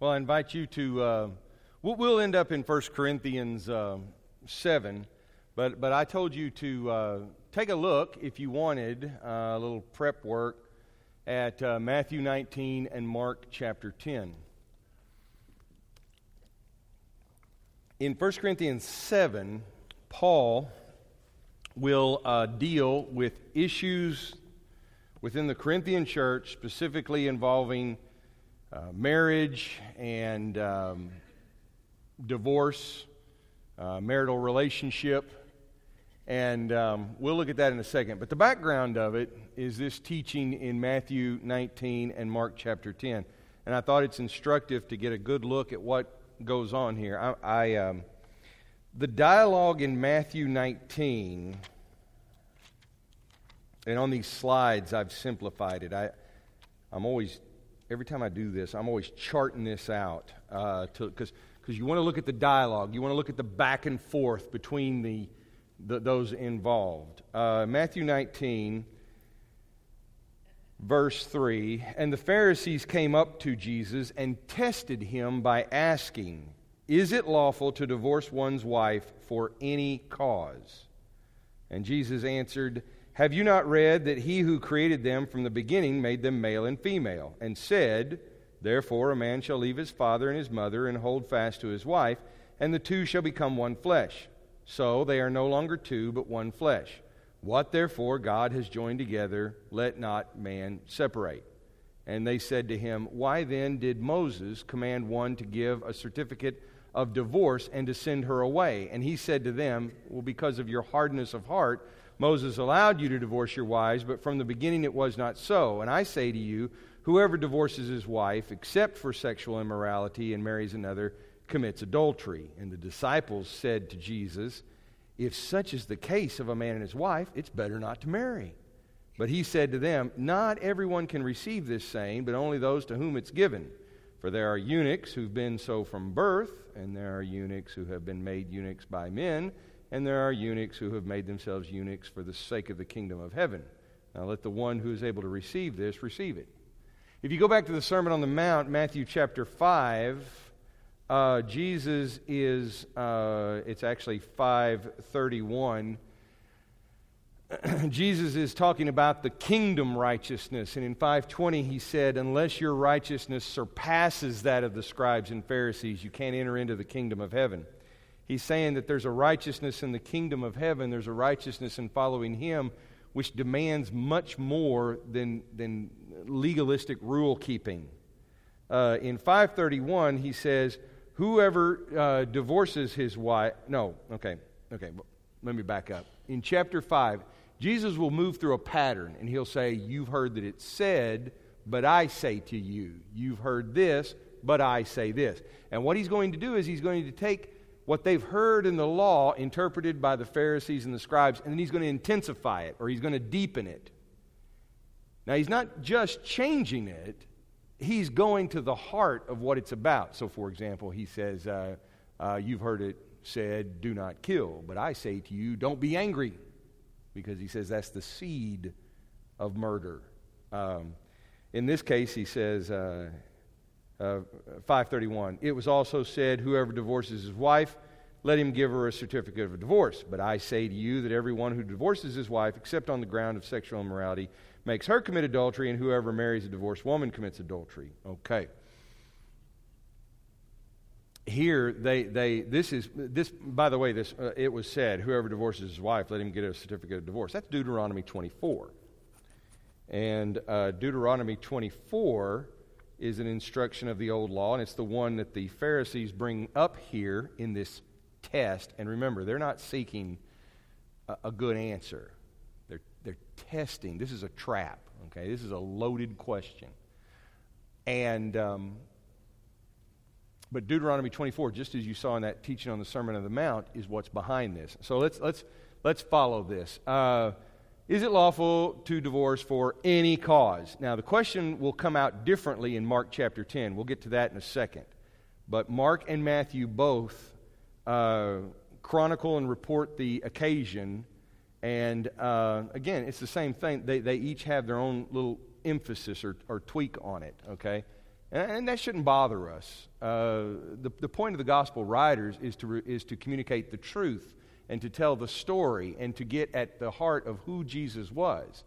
Well, I invite you to, uh, we'll, end up in 1 Corinthians uh, 7, but, but I told you to uh, take a look, if you wanted, uh, a little prep work at uh, Matthew 19 and Mark chapter 10. In 1 Corinthians 7, Paul will uh, deal with issues within the Corinthian church, specifically involving uh, marriage and um, divorce, uh, marital relationship. And um, we'll look at that in a second. But the background of it is this teaching in Matthew 19 and Mark chapter 10. And I thought it's instructive to get a good look at what goes on here. I, I um, the dialogue in Matthew 19, and on these slides I've simplified it. I, I'm always, every time I do this, I'm always charting this out because uh, you want to look at the dialogue, you want to look at the back and forth between the, the those involved. Uh, Matthew 19 verse 3 And the Pharisees came up to Jesus and tested him by asking, Is it lawful to divorce one's wife for any cause? And Jesus answered, Have you not read that he who created them from the beginning made them male and female, and said, Therefore a man shall leave his father and his mother and hold fast to his wife, and the two shall become one flesh. So they are no longer two, but one flesh. What therefore God has joined together, let not man separate. And they said to him, Why then did Moses command one to give a certificate of divorce and to send her away? And he said to them, Well, because of your hardness of heart, Moses allowed you to divorce your wives, but from the beginning it was not so. And I say to you, whoever divorces his wife, except for sexual immorality, and marries another, commits adultery. And the disciples said to Jesus, if such is the case of a man and his wife, it's better not to marry. But he said to them, Not everyone can receive this saying, but only those to whom it's given. For there are eunuchs who've been so from birth, and there are eunuchs who have been made eunuchs by men, and there are eunuchs who have made themselves eunuchs for the sake of the kingdom of heaven. Now let the one who is able to receive this receive it. If you go back to the Sermon on the Mount, Matthew chapter 5, uh, Jesus is, uh, it's actually 531. Jesus is talking about the kingdom righteousness. And in 520, he said, Unless your righteousness surpasses that of the scribes and Pharisees, you can't enter into the kingdom of heaven. He's saying that there's a righteousness in the kingdom of heaven, there's a righteousness in following him, which demands much more than, than legalistic rule keeping. Uh, in 531, he says, Whoever uh, divorces his wife, no, okay, okay, let me back up. In chapter 5, Jesus will move through a pattern and he'll say, You've heard that it's said, but I say to you. You've heard this, but I say this. And what he's going to do is he's going to take what they've heard in the law, interpreted by the Pharisees and the scribes, and then he's going to intensify it or he's going to deepen it. Now, he's not just changing it, he's going to the heart of what it's about. So, for example, he says, uh, uh, You've heard it said, do not kill. But I say to you, don't be angry. Because he says that's the seed of murder. Um, in this case, he says, uh, uh 531, it was also said, Whoever divorces his wife, let him give her a certificate of divorce. But I say to you that everyone who divorces his wife, except on the ground of sexual immorality, makes her commit adultery, and whoever marries a divorced woman commits adultery. Okay. Here, they, they, this is, this, by the way, this, uh, it was said, whoever divorces his wife, let him get a certificate of divorce. That's Deuteronomy 24. And uh, Deuteronomy 24 is an instruction of the old law, and it's the one that the Pharisees bring up here in this test. And remember, they're not seeking a, a good answer they're, they're testing. This is a trap, okay? This is a loaded question. And, um, but Deuteronomy 24, just as you saw in that teaching on the Sermon on the Mount, is what's behind this. So let's, let's, let's follow this. Uh, is it lawful to divorce for any cause? Now, the question will come out differently in Mark chapter 10. We'll get to that in a second. But Mark and Matthew both uh, chronicle and report the occasion and uh, again, it's the same thing. They, they each have their own little emphasis or, or tweak on it, okay? And, and that shouldn't bother us. Uh, the, the point of the gospel writers is to, re, is to communicate the truth and to tell the story and to get at the heart of who Jesus was.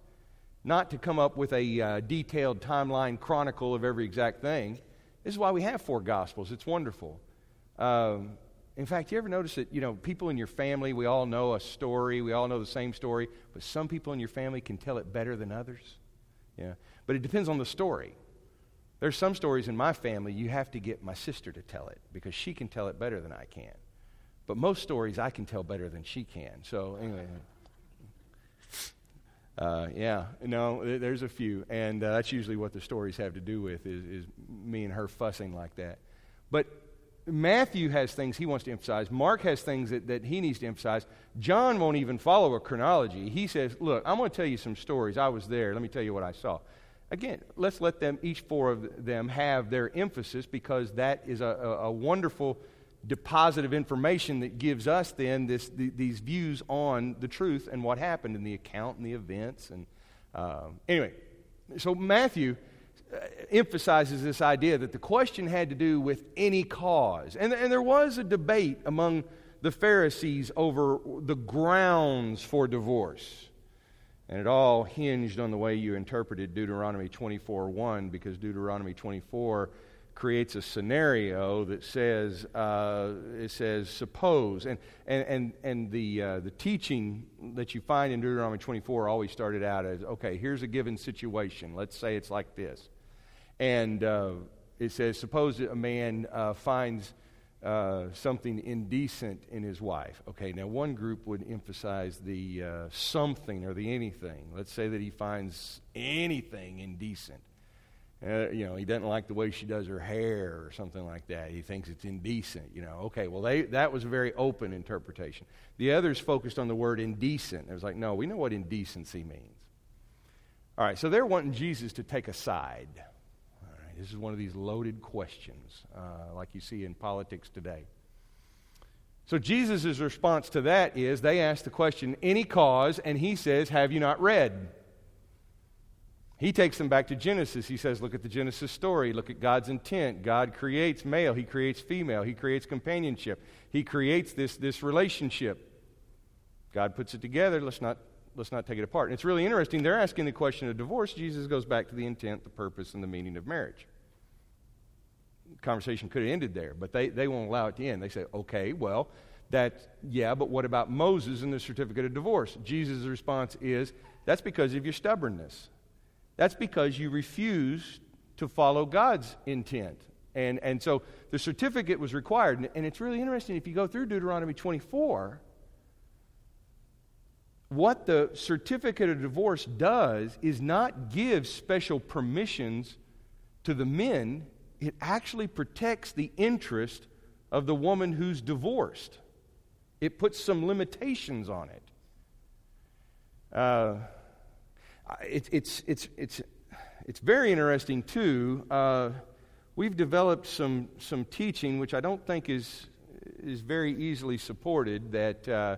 Not to come up with a uh, detailed timeline chronicle of every exact thing. This is why we have four gospels. It's wonderful. Um, in fact, you ever notice that, you know, people in your family, we all know a story, we all know the same story, but some people in your family can tell it better than others? Yeah. But it depends on the story. There's some stories in my family you have to get my sister to tell it because she can tell it better than I can. But most stories I can tell better than she can. So, anyway. Uh, yeah, no, there's a few. And uh, that's usually what the stories have to do with is, is me and her fussing like that. But Matthew has things he wants to emphasize. Mark has things that, that he needs to emphasize. John won't even follow a chronology. He says, Look, I'm going to tell you some stories. I was there. Let me tell you what I saw. Again, let's let them, each four of them, have their emphasis because that is a, a, a wonderful deposit of information that gives us then this, the, these views on the truth and what happened in the account and the events. And um, anyway, so Matthew uh, emphasizes this idea that the question had to do with any cause. And, and there was a debate among the Pharisees over the grounds for divorce. And it all hinged on the way you interpreted Deuteronomy 24 1, because Deuteronomy 24 creates a scenario that says, uh, it says, suppose. And, and, and, and the, uh, the teaching that you find in Deuteronomy 24 always started out as, okay, here's a given situation. Let's say it's like this. And uh, it says, suppose a man uh, finds uh, something indecent in his wife. Okay, now one group would emphasize the uh, something or the anything. Let's say that he finds anything indecent. Uh, you know, he doesn't like the way she does her hair or something like that. He thinks it's indecent. You know, okay, well, they, that was a very open interpretation. The others focused on the word indecent. It was like, no, we know what indecency means. All right, so they're wanting Jesus to take a side. All right, this is one of these loaded questions, uh, like you see in politics today. So Jesus' response to that is they ask the question, any cause, and he says, Have you not read? He takes them back to Genesis. He says, Look at the Genesis story. Look at God's intent. God creates male, He creates female, He creates companionship, He creates this, this relationship. God puts it together. Let's not let's not take it apart. And it's really interesting. They're asking the question of divorce. Jesus goes back to the intent, the purpose, and the meaning of marriage. The conversation could have ended there, but they, they won't allow it to end. They say, okay, well, that, yeah, but what about Moses and the certificate of divorce? Jesus' response is, that's because of your stubbornness. That's because you refuse to follow God's intent. And, and so the certificate was required. And, and it's really interesting if you go through Deuteronomy 24 what the certificate of divorce does is not give special permissions to the men, it actually protects the interest of the woman who's divorced. It puts some limitations on it. Uh, it it's, it's, it's, it's very interesting, too. Uh, we've developed some, some teaching, which I don't think is, is very easily supported, that. Uh,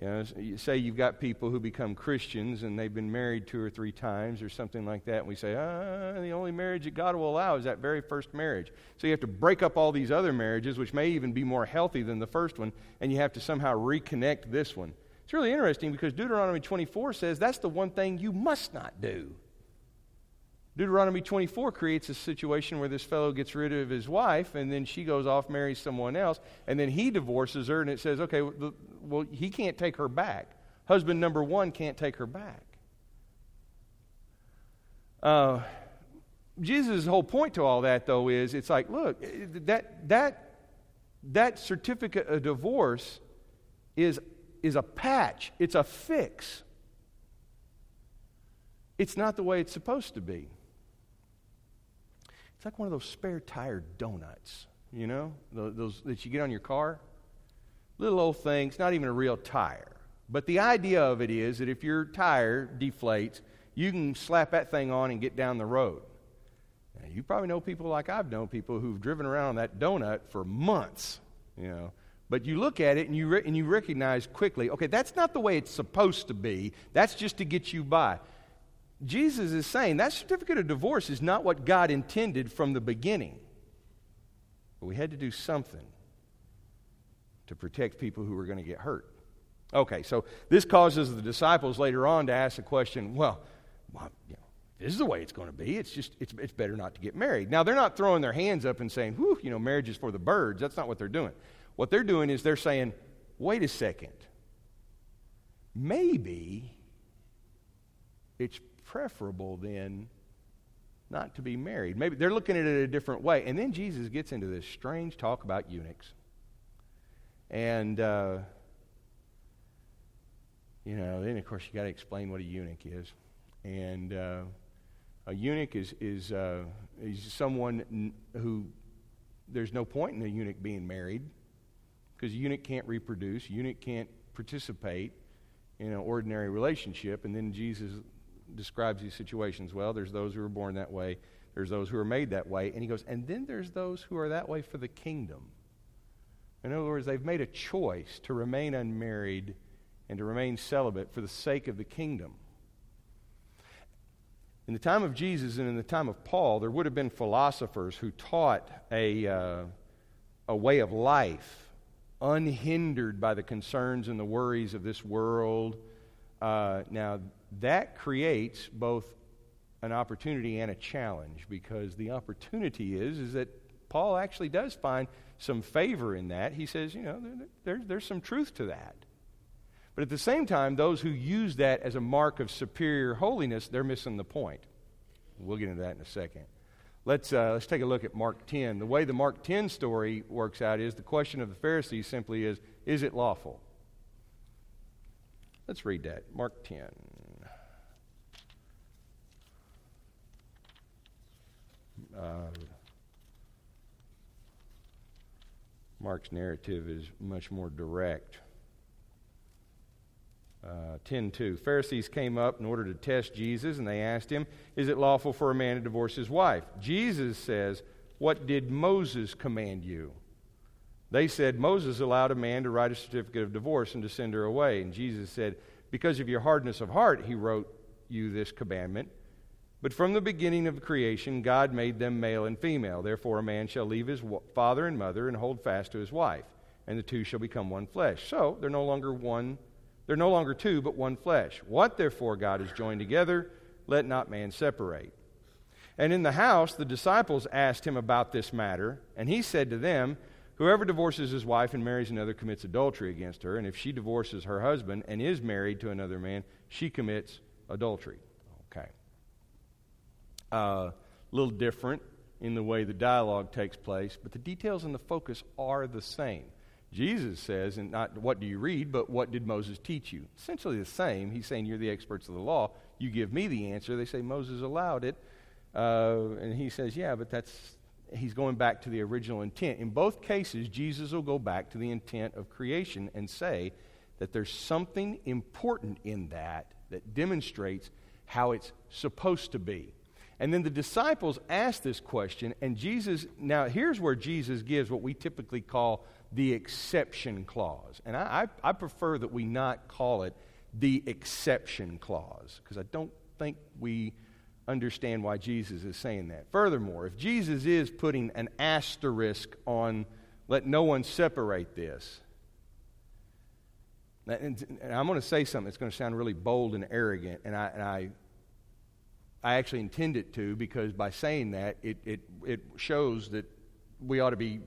you know, you say you've got people who become Christians and they've been married two or three times or something like that, and we say, ah, the only marriage that God will allow is that very first marriage. So you have to break up all these other marriages, which may even be more healthy than the first one, and you have to somehow reconnect this one. It's really interesting because Deuteronomy 24 says that's the one thing you must not do. Deuteronomy 24 creates a situation where this fellow gets rid of his wife, and then she goes off, marries someone else, and then he divorces her, and it says, okay, well, he can't take her back. Husband number one can't take her back. Uh, Jesus' whole point to all that, though, is it's like, look, that, that, that certificate of divorce is, is a patch, it's a fix. It's not the way it's supposed to be. It's like one of those spare tire donuts, you know, those, that you get on your car. Little old thing, it's not even a real tire. But the idea of it is that if your tire deflates, you can slap that thing on and get down the road. Now, you probably know people like I've known people who've driven around on that donut for months, you know. But you look at it and you, re- and you recognize quickly, okay, that's not the way it's supposed to be. That's just to get you by. Jesus is saying that certificate of divorce is not what God intended from the beginning. But we had to do something to protect people who were going to get hurt. Okay, so this causes the disciples later on to ask the question well, well you know, this is the way it's going to be. It's just, it's, it's better not to get married. Now, they're not throwing their hands up and saying, whew, you know, marriage is for the birds. That's not what they're doing. What they're doing is they're saying, wait a second. Maybe it's preferable then not to be married. Maybe they're looking at it a different way. And then Jesus gets into this strange talk about eunuchs. And, uh, you know, then of course you got to explain what a eunuch is. And uh, a eunuch is, is, uh, is someone who there's no point in a eunuch being married because eunuch can't reproduce, eunuch can't participate in an ordinary relationship. And then Jesus describes these situations well. There's those who are born that way, there's those who are made that way. And he goes, and then there's those who are that way for the kingdom. In other words, they've made a choice to remain unmarried and to remain celibate for the sake of the kingdom. In the time of Jesus and in the time of Paul, there would have been philosophers who taught a, uh, a way of life unhindered by the concerns and the worries of this world. Uh, now, that creates both an opportunity and a challenge because the opportunity is, is that Paul actually does find some favor in that. He says, you know, there, there's some truth to that. But at the same time, those who use that as a mark of superior holiness, they're missing the point. We'll get into that in a second. Let's, uh, let's take a look at Mark 10. The way the Mark 10 story works out is the question of the Pharisees simply is is it lawful? Let's read that. Mark 10. Uh, Mark's narrative is much more direct. Uh, 10.2 pharisees came up in order to test jesus and they asked him is it lawful for a man to divorce his wife? Jesus says what did moses command you? They said moses allowed a man to write a certificate of divorce and to send her away. And jesus said because of your hardness of heart he wrote you this commandment but from the beginning of creation god made them male and female. Therefore a man shall leave his father and mother and hold fast to his wife and the two shall become one flesh. So they're no longer one they're no longer two, but one flesh. What therefore God has joined together, let not man separate. And in the house, the disciples asked him about this matter, and he said to them, Whoever divorces his wife and marries another commits adultery against her, and if she divorces her husband and is married to another man, she commits adultery. Okay. A uh, little different in the way the dialogue takes place, but the details and the focus are the same. Jesus says, and not what do you read, but what did Moses teach you? Essentially the same. He's saying, You're the experts of the law. You give me the answer. They say, Moses allowed it. Uh, and he says, Yeah, but that's, he's going back to the original intent. In both cases, Jesus will go back to the intent of creation and say that there's something important in that that demonstrates how it's supposed to be. And then the disciples ask this question, and Jesus, now here's where Jesus gives what we typically call the exception clause. And I, I, I prefer that we not call it the exception clause because I don't think we understand why Jesus is saying that. Furthermore, if Jesus is putting an asterisk on let no one separate this, and, I'm going to say something that's going to sound really bold and arrogant, and I, and I, I actually intend it to because by saying that, it, it, it shows that we ought to be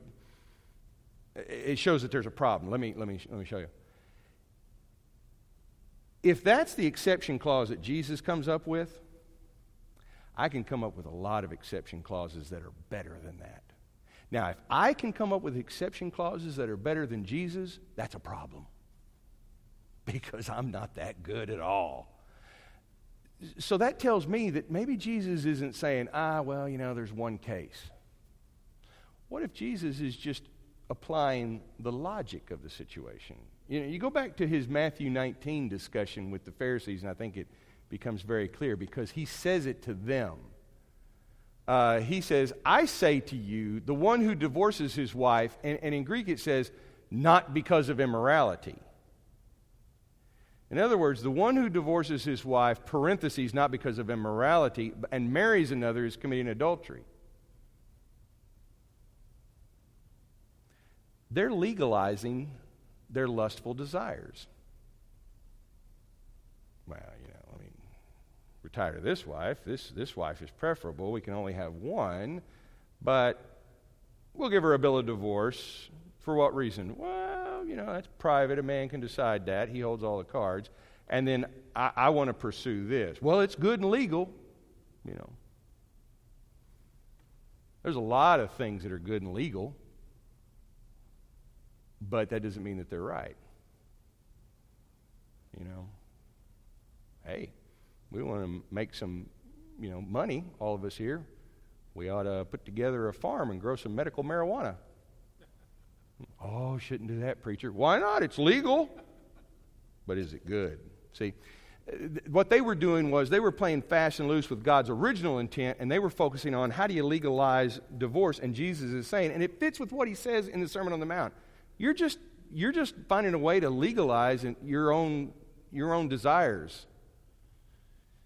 it shows that there's a problem. Let me, let me, let me show you. If that's the exception clause that Jesus comes up with, I can come up with a lot of exception clauses that are better than that. Now, if I can come up with exception clauses that are better than Jesus, that's a problem. Because I'm not that good at all. So that tells me that maybe Jesus isn't saying, ah, well, you know, there's one case. What if Jesus is just applying the logic of the situation. You know, you go back to his Matthew 19 discussion with the Pharisees, and I think it becomes very clear because he says it to them. Uh, he says, I say to you, the one who divorces his wife, and, and in Greek it says, not because of immorality. In other words, the one who divorces his wife, parentheses, not because of immorality, and marries another is committing adultery. They're legalizing their lustful desires. Well, you know, I mean, of this wife. This, this wife is preferable. We can only have one, but we'll give her a bill of divorce. For what reason? Well, you know, that's private. A man can decide that. He holds all the cards. And then I, I want to pursue this. Well, it's good and legal, you know. There's a lot of things that are good and legal, but that doesn't mean that they're right. You know, hey, we want to make some, you know, money, all of us here. We ought to put together a farm and grow some medical marijuana. Oh, shouldn't do that, preacher. Why not? It's legal. But is it good? See, what they were doing was they were playing fast and loose with God's original intent, and they were focusing on how do you legalize divorce. And Jesus is saying, and it fits with what he says in the Sermon on the Mount. You're just you're just finding a way to legalize your own your own desires.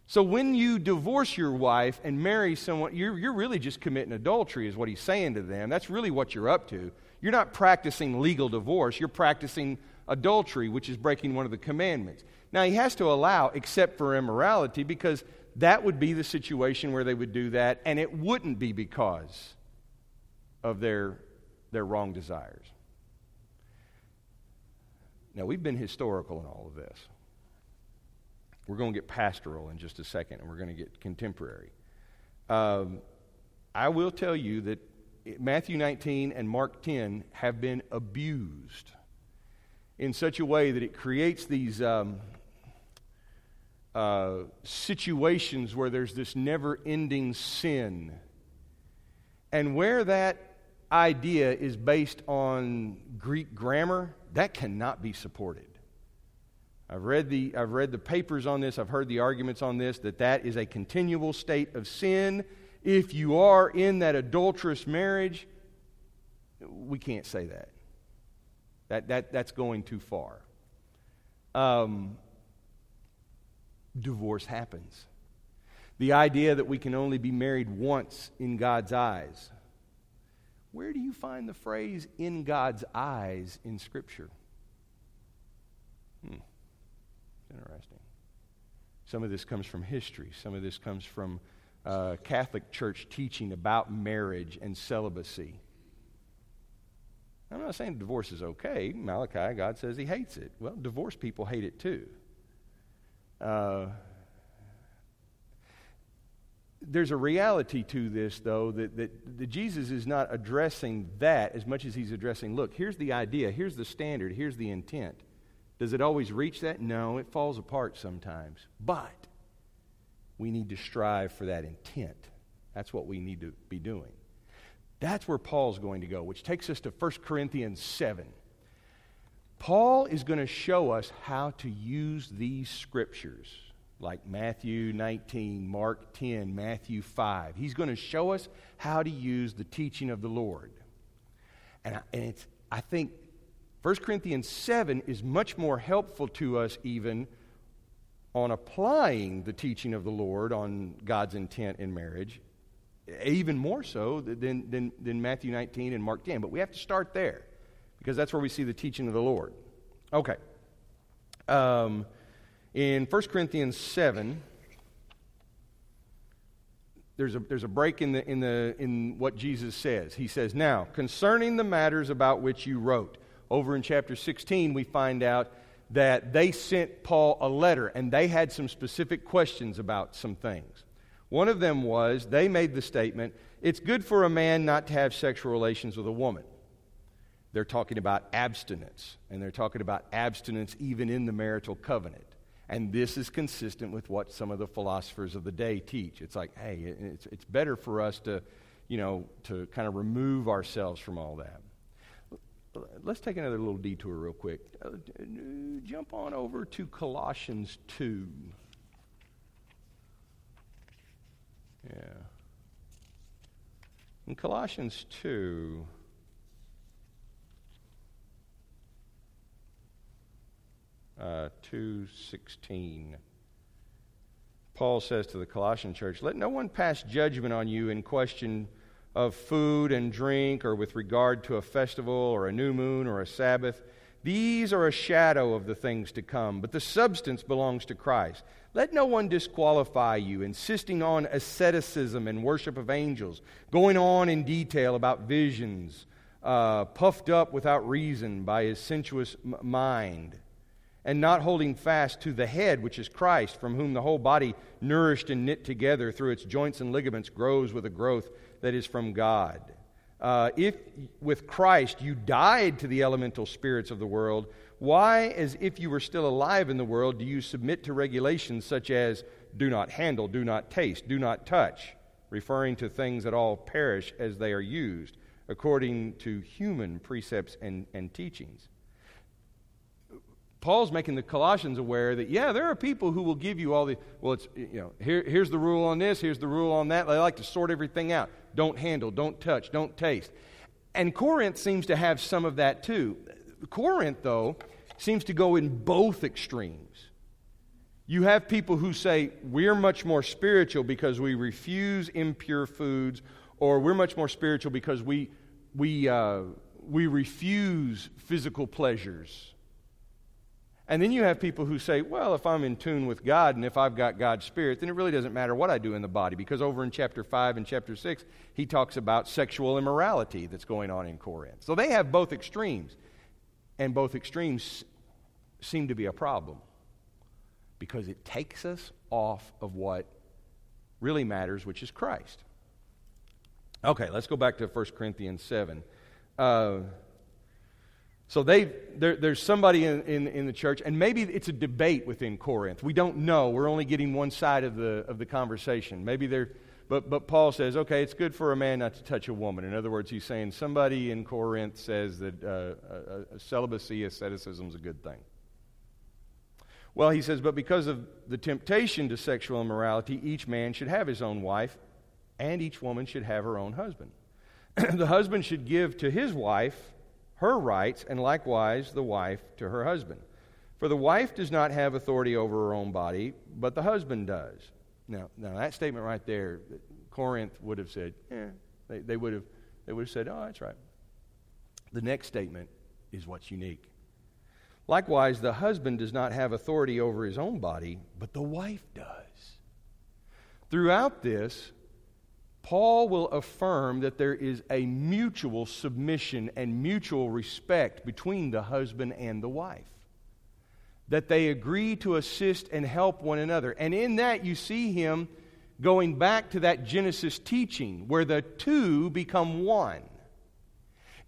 So when you divorce your wife and marry someone, you're, you're really just committing adultery, is what he's saying to them. That's really what you're up to. You're not practicing legal divorce, you're practicing adultery, which is breaking one of the commandments. Now, he has to allow, except for immorality, because that would be the situation where they would do that, and it wouldn't be because of their, their wrong desires. Now, we've been historical in all of this. We're going to get pastoral in just a second, and we're going to get contemporary. Um, I will tell you that Matthew 19 and Mark 10 have been abused in such a way that it creates these um, uh, situations where there's this never ending sin. And where that idea is based on Greek grammar, that cannot be supported. I've read, the, I've read the papers on this, I've heard the arguments on this, that that is a continual state of sin. If you are in that adulterous marriage, we can't say that. That, that that's going too far. Um, divorce happens. The idea that we can only be married once in God's eyes. Where do you find the phrase in God's eyes in Scripture? Hmm. Interesting. Some of this comes from history, some of this comes from uh, Catholic Church teaching about marriage and celibacy. I'm not saying divorce is okay. Malachi, God says he hates it. Well, divorced people hate it too. Uh, there's a reality to this, though, that, that, that, Jesus is not addressing that as much as he's addressing look, here's the idea, here's the standard, here's the intent. Does it always reach that? No, it falls apart sometimes. But we need to strive for that intent. That's what we need to be doing. That's where Paul's going to go, which takes us to 1 Corinthians 7. Paul is going to show us how to use these scriptures, like Matthew 19, Mark 10, Matthew 5. He's going to show us how to use the teaching of the Lord. And, I, and it's, I think 1 Corinthians 7 is much more helpful to us, even on applying the teaching of the Lord on God's intent in marriage, even more so than, than, than Matthew 19 and Mark 10. But we have to start there because that's where we see the teaching of the Lord. Okay. Um, in 1 Corinthians 7, there's a, there's a break in, the, in, the, in what Jesus says. He says, Now, concerning the matters about which you wrote, over in chapter 16, we find out that they sent Paul a letter and they had some specific questions about some things. One of them was they made the statement, It's good for a man not to have sexual relations with a woman they're talking about abstinence, and they're talking about abstinence even in the marital covenant. And this is consistent with what some of the philosophers of the day teach. It's like, hey, it's, it's better for us to, you know, to kind of remove ourselves from all that. Let's take another little detour real quick. Uh, jump on over to Colossians 2. Yeah. In Colossians 2, uh, uh, 2.16. Paul says to the Colossian church, Let no one pass judgment on you in question of food and drink or with regard to a festival or a new moon or a Sabbath. These are a shadow of the things to come, but the substance belongs to Christ. Let no one disqualify you, insisting on asceticism and worship of angels, going on in detail about visions, uh, puffed up without reason by his sensuous m- mind and not holding fast to the head, which is Christ, from whom the whole body, nourished and knit together through its joints and ligaments, grows with a growth that is from God. Uh, if with Christ you died to the elemental spirits of the world, why, as if you were still alive in the world, do you submit to regulations such as do not handle, do not taste, do not touch, referring to things that all perish as they are used, according to human precepts and, and teachings? Paul's making the Colossians aware that, yeah, there are people who will give you all the, well, it's, you know, here, here's the rule on this, here's the rule on that. They like to sort everything out. Don't handle, don't touch, don't taste. And Corinth seems to have some of that too. Corinth, though, seems to go in both extremes. You have people who say, we're much more spiritual because we refuse impure foods, or we're much more spiritual because we, we, uh, we refuse physical pleasures and then you have people who say, well, if I'm in tune with God and if I've got God's Spirit, then it really doesn't matter what I do in the body. Because over in chapter 5 and chapter 6, he talks about sexual immorality that's going on in Corinth. So they have both extremes. And both extremes seem to be a problem because it takes us off of what really matters, which is Christ. Okay, let's go back to 1 Corinthians 7. Uh, so they, there, there's somebody in, in, in, the church, and maybe it's a debate within Corinth. We don't know. We're only getting one side of the, of the conversation. Maybe they're, but, but Paul says, okay, it's good for a man not to touch a woman. In other words, he's saying somebody in Corinth says that uh, celibacy, asceticism is a good thing. Well, he says, but because of the temptation to sexual immorality, each man should have his own wife, and each woman should have her own husband. the husband should give to his wife her rights, and likewise the wife to her husband. For the wife does not have authority over her own body, but the husband does. Now, now that statement right there, Corinth would have said, yeah, they, they, would have, they would have said, oh, that's right. The next statement is what's unique. Likewise, the husband does not have authority over his own body, but the wife does. Throughout this, Paul will affirm that there is a mutual submission and mutual respect between the husband and the wife. That they agree to assist and help one another. And in that, you see him going back to that Genesis teaching where the two become one.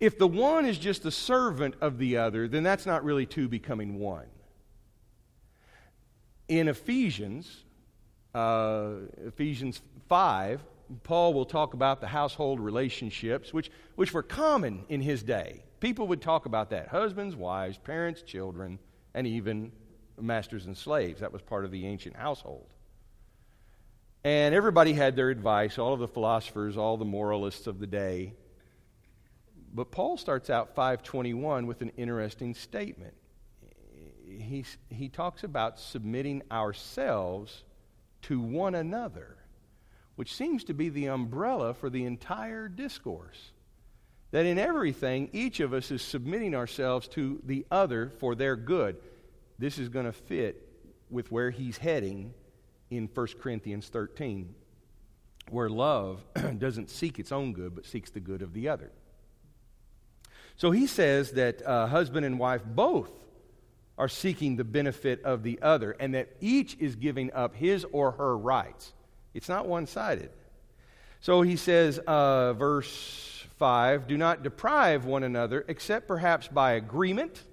If the one is just the servant of the other, then that's not really two becoming one. In Ephesians, uh, Ephesians 5, Paul will talk about the household relationships, which, which were common in his day. People would talk about that husbands, wives, parents, children, and even masters and slaves. That was part of the ancient household. And everybody had their advice, all of the philosophers, all the moralists of the day. But Paul starts out 521 with an interesting statement. He, he talks about submitting ourselves to one another which seems to be the umbrella for the entire discourse. That in everything, each of us is submitting ourselves to the other for their good. This is going to fit with where he's heading in 1 Corinthians 13, where love doesn't seek its own good, but seeks the good of the other. So he says that uh, husband and wife both are seeking the benefit of the other, and that each is giving up his or her rights. It's not one sided. So he says, uh, verse 5 do not deprive one another except perhaps by agreement.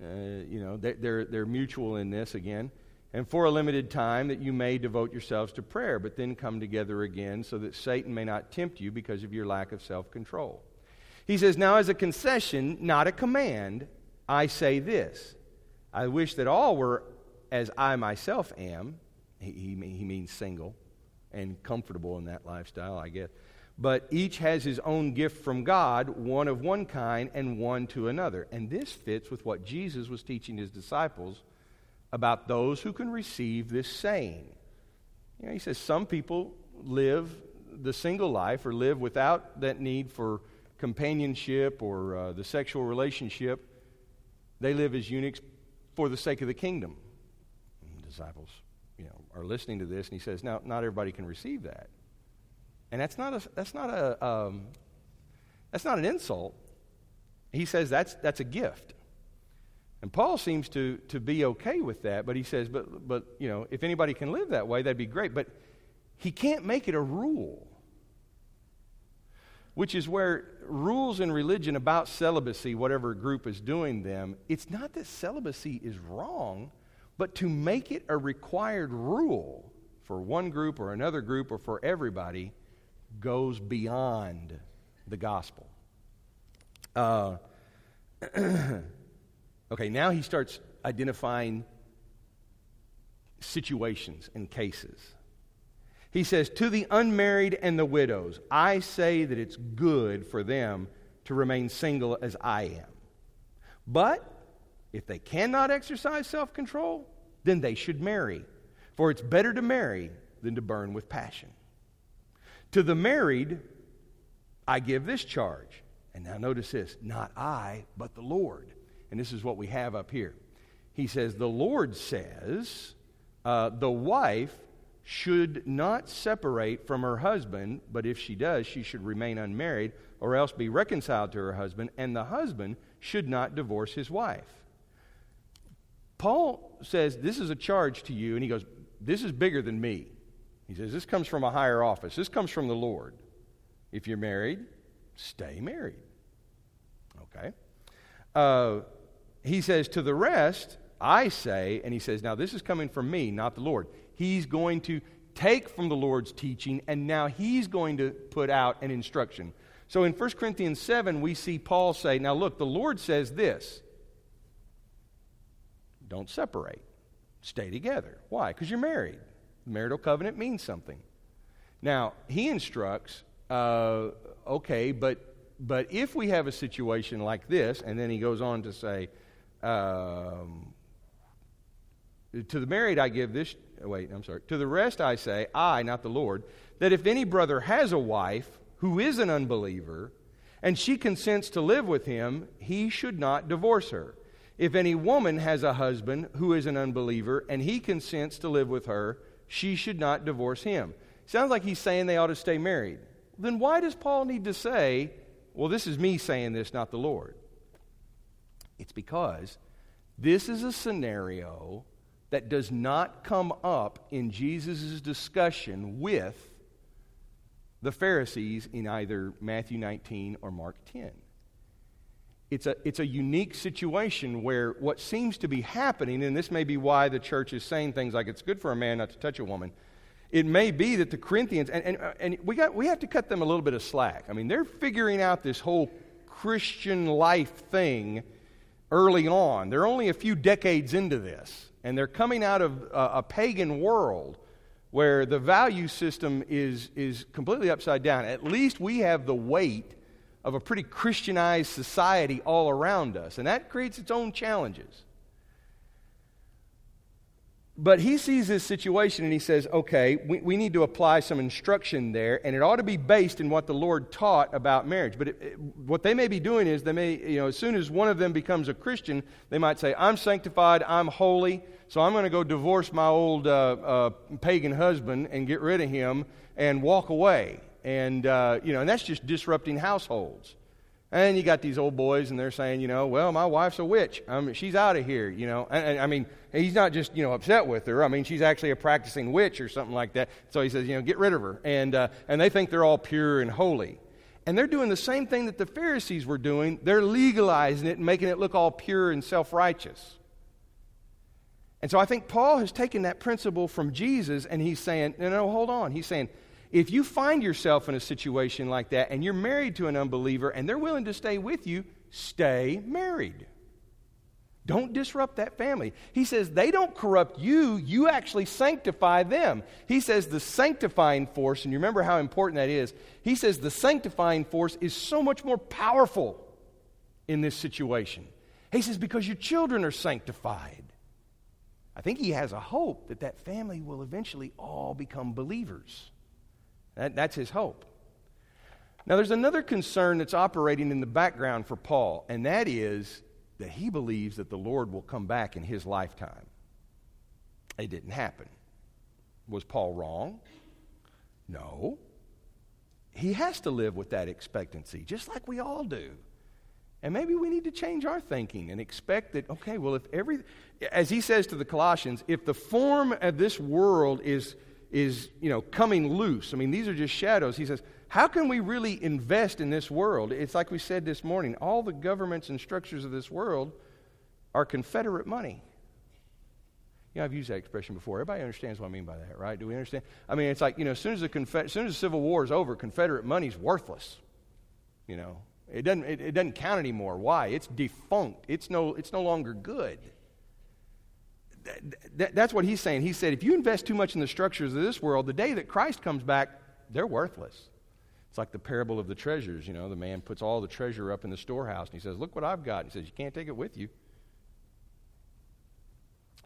Uh, you know, they're, they're mutual in this again. And for a limited time, that you may devote yourselves to prayer, but then come together again so that Satan may not tempt you because of your lack of self control. He says, Now, as a concession, not a command, I say this I wish that all were as I myself am he, he, means single and comfortable in that lifestyle, I guess. but each has his own gift from God, one of one kind and one to another. And this fits with what Jesus was teaching his disciples about those who can receive this saying. You know, he says some people live the single life or live without that need for companionship or uh, the sexual relationship. They live as eunuchs for the sake of the kingdom. Disciples, are listening to this, and he says, "Now, not everybody can receive that." And that's not a, that's not a, um, that's not an insult. He says that's, that's a gift. And Paul seems to, to be okay with that, but he says, but, but, you know, if anybody can live that way, that'd be great. But he can't make it a rule, which is where rules in religion about celibacy, whatever group is doing them, it's not that celibacy is wrong, but to make it a required rule for one group or another group or for everybody goes beyond the gospel. Uh, okay, now he starts identifying situations and cases. He says, To the unmarried and the widows, I say that it's good for them to remain single as I am. But if they cannot exercise self control, then they should marry. For it's better to marry than to burn with passion. To the married, I give this charge. And now notice this not I, but the Lord. And this is what we have up here. He says, The Lord says, uh, the wife should not separate from her husband, but if she does, she should remain unmarried or else be reconciled to her husband, and the husband should not divorce his wife. Paul says, This is a charge to you, and he goes, This is bigger than me. He says, This comes from a higher office. This comes from the Lord. If you're married, stay married. Okay? Uh, he says, To the rest, I say, and he says, Now this is coming from me, not the Lord. He's going to take from the Lord's teaching, and now he's going to put out an instruction. So in 1 Corinthians 7, we see Paul say, Now look, the Lord says this don't separate, stay together. Why? Because you're married The marital covenant means something. Now, he instructs, uh, okay, but, but if we have a situation like this, and then he goes on to say, um, to the married I give this, wait, I'm sorry. To the rest I say, I, not the Lord, that if any brother has a wife who is an unbeliever, and she consents to live with him, he should not divorce her. If any woman has a husband who is an unbeliever, and he consents to live with her, she should not divorce him. Sounds like he's saying they ought to stay married. Then why does Paul need to say, well, this is me saying this, not the Lord? It's because this is a scenario that does not come up in Jesus' discussion with the Pharisees in either Matthew 19 or Mark 10 it's a, it's a unique situation where what seems to be happening, and this may be why the church is saying things like it's good for a man not to touch a woman. It may be that the Corinthians, and, and, uh, and we, got, we have to cut them a little bit of slack. I mean, they're figuring out this whole Christian life thing early on. They're only a few decades into this, and they're coming out of a, a pagan world where the value system is, is completely upside down. At least we have the weight of a pretty Christianized society all around us, and that creates its own challenges. But he sees this situation and he says, okay, we, we need to apply some instruction there, and it ought to be based in what the Lord taught about marriage. But it, it, what they may be doing is they may, you know, as soon as one of them becomes a Christian, they might say, I'm sanctified, I'm holy, so I'm going to go divorce my old uh, uh, pagan husband and get rid of him and walk away and uh, you know, and that's just disrupting households. And you got these old boys, and they're saying, you know, well, my wife's a witch. I mean, she's out of here, you know. And, and, I mean, he's not just, you know, upset with her. I mean, she's actually a practicing witch or something like that. So he says, you know, get rid of her. And, uh, and they think they're all pure and holy. And they're doing the same thing that the Pharisees were doing. They're legalizing it and making it look all pure and self righteous. And so I think Paul has taken that principle from Jesus, and he's saying, no, no, hold on. He's saying, if you find yourself in a situation like that and you're married to an unbeliever and they're willing to stay with you, stay married. Don't disrupt that family. He says they don't corrupt you, you actually sanctify them. He says the sanctifying force, and you remember how important that is. He says the sanctifying force is so much more powerful in this situation. He says because your children are sanctified. I think he has a hope that that family will eventually all become believers. That, that's his hope. Now, there's another concern that's operating in the background for Paul, and that is that he believes that the Lord will come back in his lifetime. It didn't happen. Was Paul wrong? No. He has to live with that expectancy, just like we all do. And maybe we need to change our thinking and expect that, okay, well, if every, as he says to the Colossians, if the form of this world is, is you know, coming loose, I mean, these are just shadows, he says, how can we really invest in this world? It's like we said this morning all the governments and structures of this world are Confederate money. You know, I've used that expression before. Everybody understands what I mean by that, right? Do we understand? I mean, it's like, you know, as soon as the, as soon as the Civil War is over, Confederate money's worthless. You know, it doesn't, it, it doesn't count anymore. Why? It's defunct. It's no, it's no longer good. That's what he's saying. He said, if you invest too much in the structures of this world, the day that Christ comes back, they're worthless. It's like the parable of the treasures. You know, the man puts all the treasure up in the storehouse and he says, Look what I've got. he says, You can't take it with you.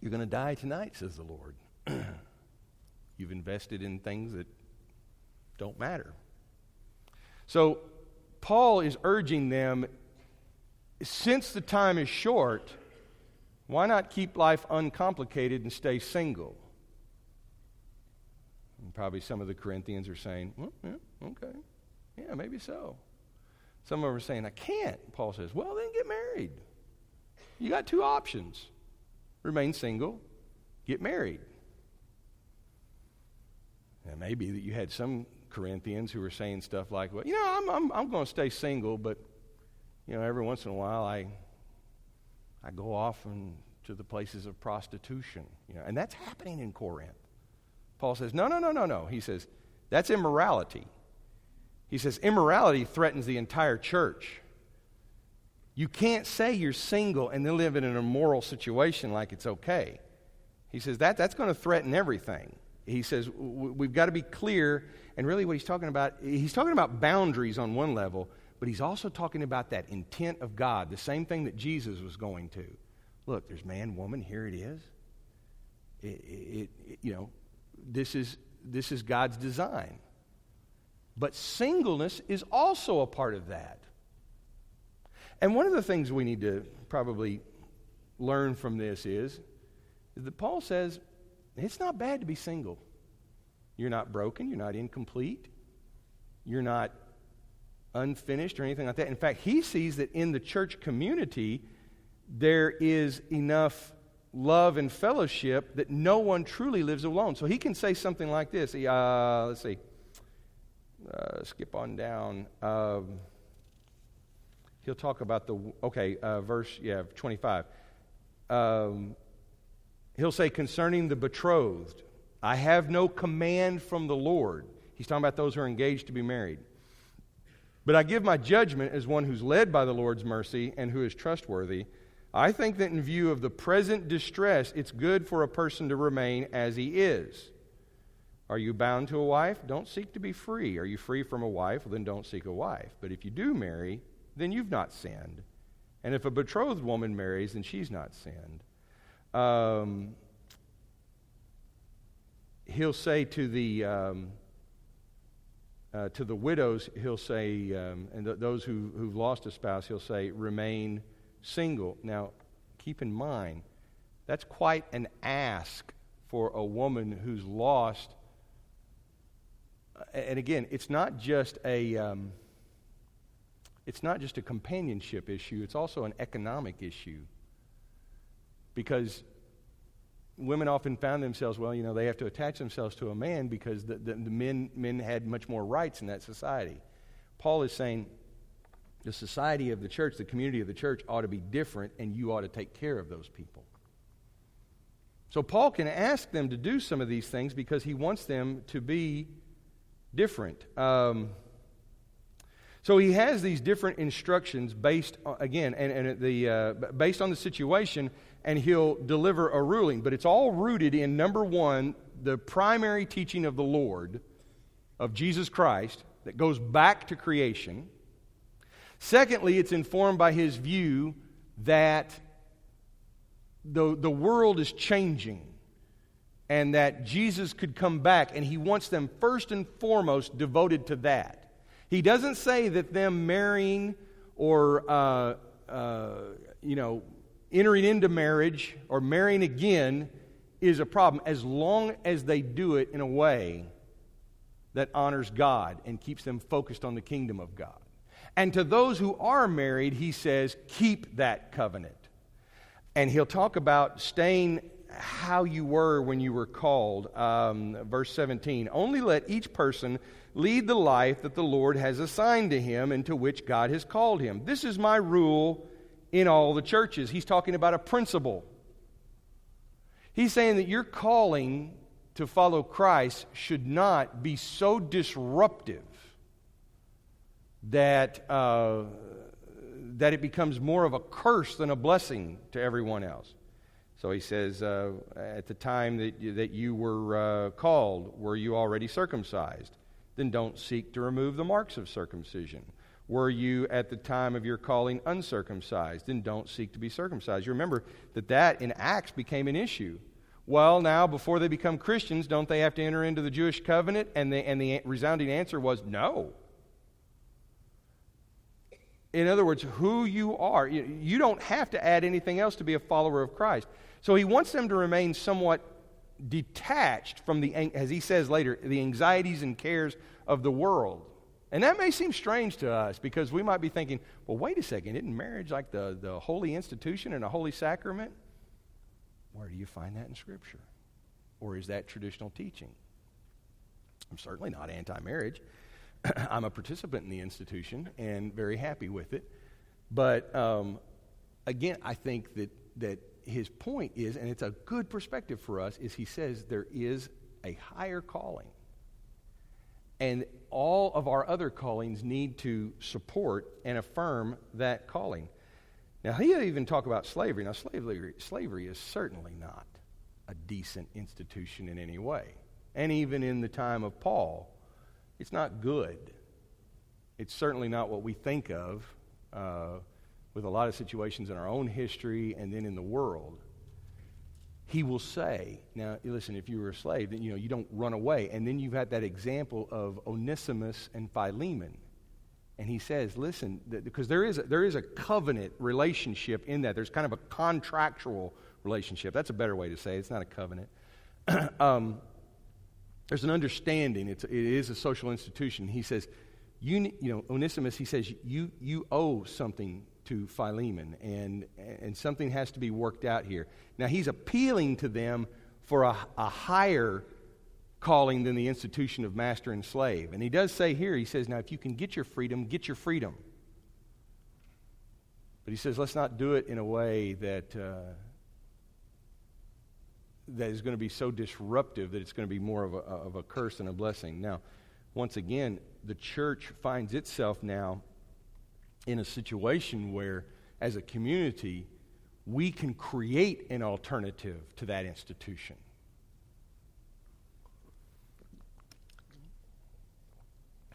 You're going to die tonight, says the Lord. You've invested in things that don't matter. So, Paul is urging them since the time is short, why not keep life uncomplicated and stay single? And probably some of the Corinthians are saying, well, yeah, okay. Yeah, maybe so. Some of them are saying, I can't. Paul says, Well, then get married. You got two options remain single, get married. And maybe that you had some Corinthians who were saying stuff like, Well, you know, I'm, I'm, I'm going to stay single, but, you know, every once in a while I, I go off and to the places of prostitution. You know, and that's happening in Corinth. Paul says, No, no, no, no, no. He says, That's immorality. He says, immorality threatens the entire church. You can't say you're single and then live in an immoral situation like it's okay. He says that, that's going to threaten everything. He says we've got to be clear, and really what he's talking about, he's talking about boundaries on one level, but he's also talking about that intent of God, the same thing that Jesus was going to. Look, there's man, woman, here it is. It, it, it, you know, this is, this is God's design. But singleness is also a part of that. And one of the things we need to probably learn from this is, is that Paul says it's not bad to be single. You're not broken, you're not incomplete, you're not unfinished or anything like that. In fact, he sees that in the church community, there is enough love and fellowship that no one truly lives alone. So he can say something like this. Uh, let's see uh, skip on down. Um, he'll talk about the, okay, uh, verse, yeah, 25. Um, he'll say, concerning the betrothed, I have no command from the Lord. He's talking about those who are engaged to be married. But I give my judgment as one who's led by the Lord's mercy and who is trustworthy. I think that in view of the present distress, it's good for a person to remain as he is. Are you bound to a wife? Don't seek to be free. Are you free from a wife? Well, then don't seek a wife. But if you do marry, then you've not sinned. And if a betrothed woman marries, then she's not sinned. Um, he'll say to the um, uh, to the widows, he'll say, um, and th- those who, who've lost a spouse, he'll say, remain single. Now, keep in mind, that's quite an ask for a woman who's lost and again, it's not just a um, it's not just a companionship issue. It's also an economic issue because women often found themselves well, you know, they have to attach themselves to a man because the, the, the men men had much more rights in that society. Paul is saying the society of the church, the community of the church, ought to be different, and you ought to take care of those people. So Paul can ask them to do some of these things because he wants them to be different. Um, So he has these different instructions based, on, again, and, and the, uh, based on the situation, and he'll deliver a ruling. But it's all rooted in number one, the primary teaching of the Lord, of Jesus Christ, that goes back to creation. Secondly, it's informed by his view that the, the world is changing and that Jesus could come back, and he wants them first and foremost devoted to that. He doesn't say that them marrying or, uh, uh, you know, entering into marriage or marrying again is a problem as long as they do it in a way that honors God and keeps them focused on the kingdom of God. And to those who are married, he says, keep that covenant. And he'll talk about staying how you were when you were called. Um, verse 17 Only let each person lead the life that the Lord has assigned to him and to which God has called him. This is my rule in all the churches. He's talking about a principle. He's saying that your calling to follow Christ should not be so disruptive that, uh, that it becomes more of a curse than a blessing to everyone else. So he says, uh, at the time that you, that you were uh, called, were you already circumcised? Then don't seek to remove the marks of circumcision. Were you at the time of your calling uncircumcised? Then don't seek to be circumcised. You remember that that in Acts became an issue. Well, now, before they become Christians, don't they have to enter into the Jewish covenant? And the, and the resounding answer was no. In other words, who you are, you don't have to add anything else to be a follower of Christ. So he wants them to remain somewhat detached from the, as he says later, the anxieties and cares of the world. And that may seem strange to us because we might be thinking, well, wait a second, isn't marriage like the, the holy institution and a holy sacrament? Where do you find that in Scripture? Or is that traditional teaching? I'm certainly not anti marriage. I'm a participant in the institution and very happy with it. But um, again, I think that, that his point is, and it's a good perspective for us, is he says there is a higher calling. And all of our other callings need to support and affirm that calling. Now, he even talk about slavery. Now, slavery, slavery is certainly not a decent institution in any way. And even in the time of Paul, it's not good. It's certainly not what we think of uh, with a lot of situations in our own history and then in the world, he will say, now listen, if you were a slave, then you know you don't run away. And then you've had that example of Onesimus and Philemon. And he says, listen, because there is, a, there is a covenant relationship in that. There's kind of a contractual relationship. That's a better way to say it. It's not a covenant. um, there's an understanding. It's, it is a social institution. He says, you, you know, Onesimus, he says, you, you owe something to Philemon, and, and something has to be worked out here. Now, he's appealing to them for a, a higher calling than the institution of master and slave. And he does say here, he says, Now, if you can get your freedom, get your freedom. But he says, let's not do it in a way that, uh, that is going to be so disruptive that it's going to be more of a, of a curse than a blessing. Now, once again, the church finds itself now in a situation where, as a community, we can create an alternative to that institution.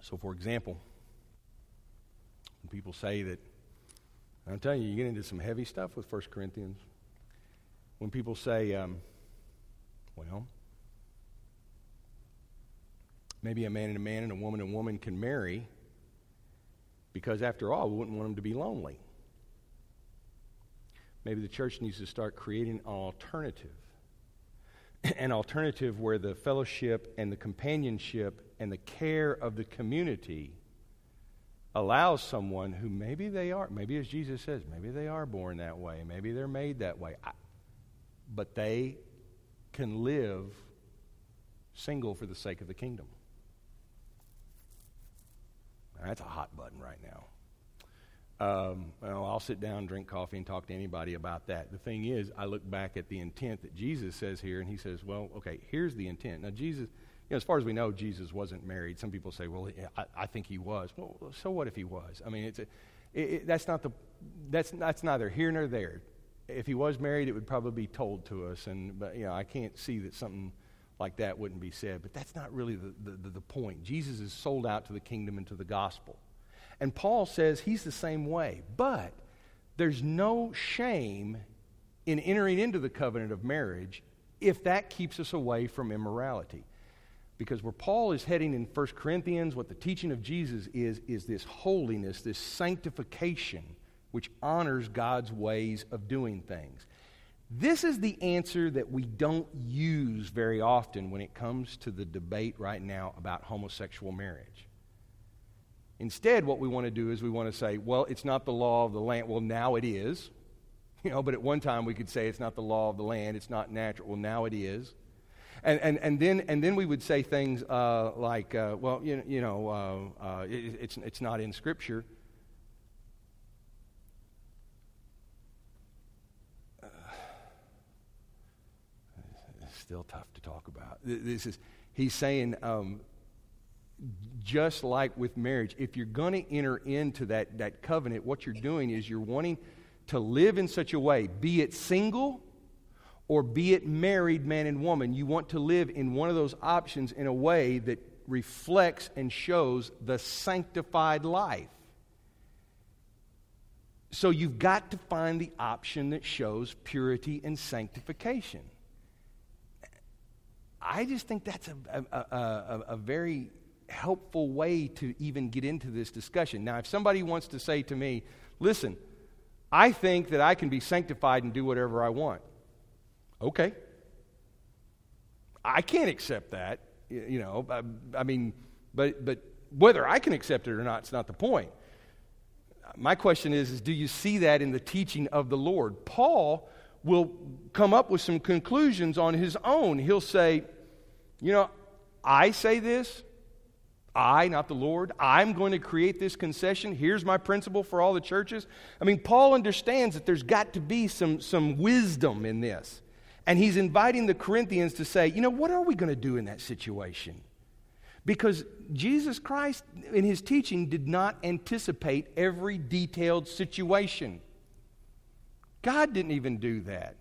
So, for example, when people say that, I'm telling you, you get into some heavy stuff with 1 Corinthians. When people say, um, well, maybe a man and a man and a woman and a woman can marry, because after all, we wouldn't want them to be lonely. Maybe the church needs to start creating an alternative. An alternative where the fellowship and the companionship and the care of the community allows someone who maybe they are, maybe as Jesus says, maybe they are born that way, maybe they're made that way, I, but they can live single for the sake of the kingdom. That's a hot button right now. Um, well, I'll sit down, drink coffee, and talk to anybody about that. The thing is, I look back at the intent that Jesus says here, and he says, "Well, okay, here's the intent." Now, Jesus, You know, as far as we know, Jesus wasn't married. Some people say, well, I, I think he was. Well, so what if he was? I mean, it's a, it, it, that's, not the, that's, that's neither here nor there. If he was married, it would probably be told to us. And, but, you know, I can't see that something like that wouldn't be said. But that's not really the, the, the point. Jesus is sold out to the kingdom and to the gospel. And Paul says he's the same way. But there's no shame in entering into the covenant of marriage if that keeps us away from immorality. Because where Paul is heading in 1 Corinthians, what the teaching of Jesus is, is this holiness, this sanctification, which honors God's ways of doing things. This is the answer that we don't use very often when it comes to the debate right now about homosexual marriage. Instead, what we want to do is we want to say, well, it's not the law of the land. Well, now it is. You know, but at one time we could say it's not the law of the land, it's not natural. Well, now it is. And, and, and, then, and then we would say things uh, like, uh, well, you, you know, uh, uh it, it's, it's not in Scripture. Still tough to talk about. This is, he's saying, um, just like with marriage, if you're going to enter into that, that covenant, what you're doing is you're wanting to live in such a way, be it single or be it married man and woman, you want to live in one of those options in a way that reflects and shows the sanctified life. So you've got to find the option that shows purity and sanctification. I just think that's a, a, a, a, very helpful way to even get into this discussion. Now, if somebody wants to say to me, listen, I think that I can be sanctified and do whatever I want. Okay. I can't accept that, you know. I, I mean, but, but whether I can accept it or not, it's not the point. My question is, is do you see that in the teaching of the Lord? Paul will come up with some conclusions on his own. He'll say, you know, I say this, I, not the Lord, I'm going to create this concession. Here's my principle for all the churches. I mean, Paul understands that there's got to be some, some wisdom in this. And he's inviting the Corinthians to say, you know, what are we going to do in that situation? Because Jesus Christ, in his teaching, did not anticipate every detailed situation. God didn't even do that.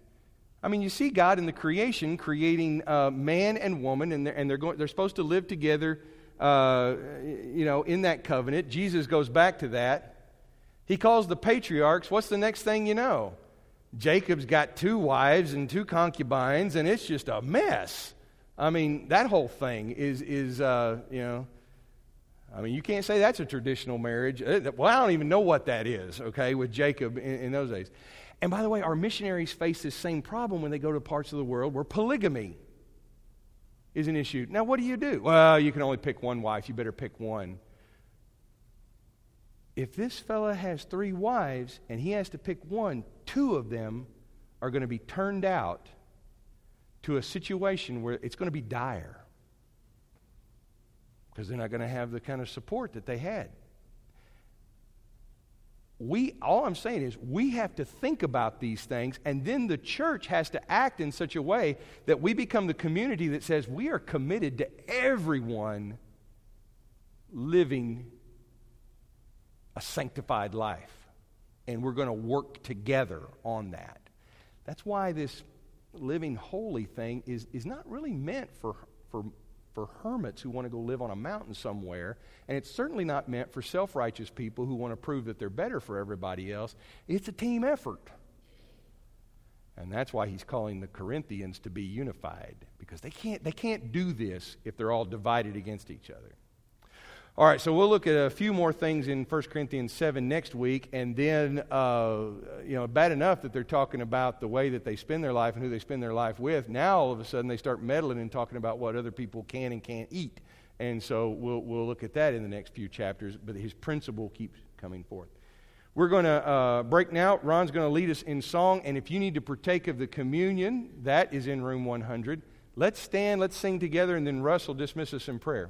I mean, you see God in the creation creating uh, man and woman, and they're, and they're, going, they're supposed to live together uh, you know, in that covenant. Jesus goes back to that. He calls the patriarchs. What's the next thing you know? Jacob's got two wives and two concubines, and it's just a mess. I mean, that whole thing is, is uh, you know, I mean, you can't say that's a traditional marriage. Uh, well, I don't even know what that is, okay, with Jacob in, in those days. And by the way, our missionaries face this same problem when they go to parts of the world where polygamy is an issue. Now, what do you do? Well, you can only pick one wife. You better pick one. If this fella has three wives and he has to pick one, two of them are going to be turned out to a situation where it's going to be dire because they're not going to have the kind of support that they had we all i'm saying is we have to think about these things and then the church has to act in such a way that we become the community that says we are committed to everyone living a sanctified life and we're going to work together on that. That's why this living holy thing is, is not really meant for, for for hermits who want to go live on a mountain somewhere. And it's certainly not meant for self righteous people who want to prove that they're better for everybody else. It's a team effort. And that's why he's calling the Corinthians to be unified, because they can't, they can't do this if they're all divided against each other. All right, so we'll look at a few more things in 1 Corinthians 7 next week, and then, uh, you know, bad enough that they're talking about the way that they spend their life and who they spend their life with. Now, all of a sudden, they start meddling and talking about what other people can and can't eat. And so we'll, we'll look at that in the next few chapters, but his principle keeps coming forth. We're going to uh, break now. Ron's going to lead us in song, and if you need to partake of the communion, that is in room 100. Let's stand, let's sing together, and then Russ will dismiss us in prayer.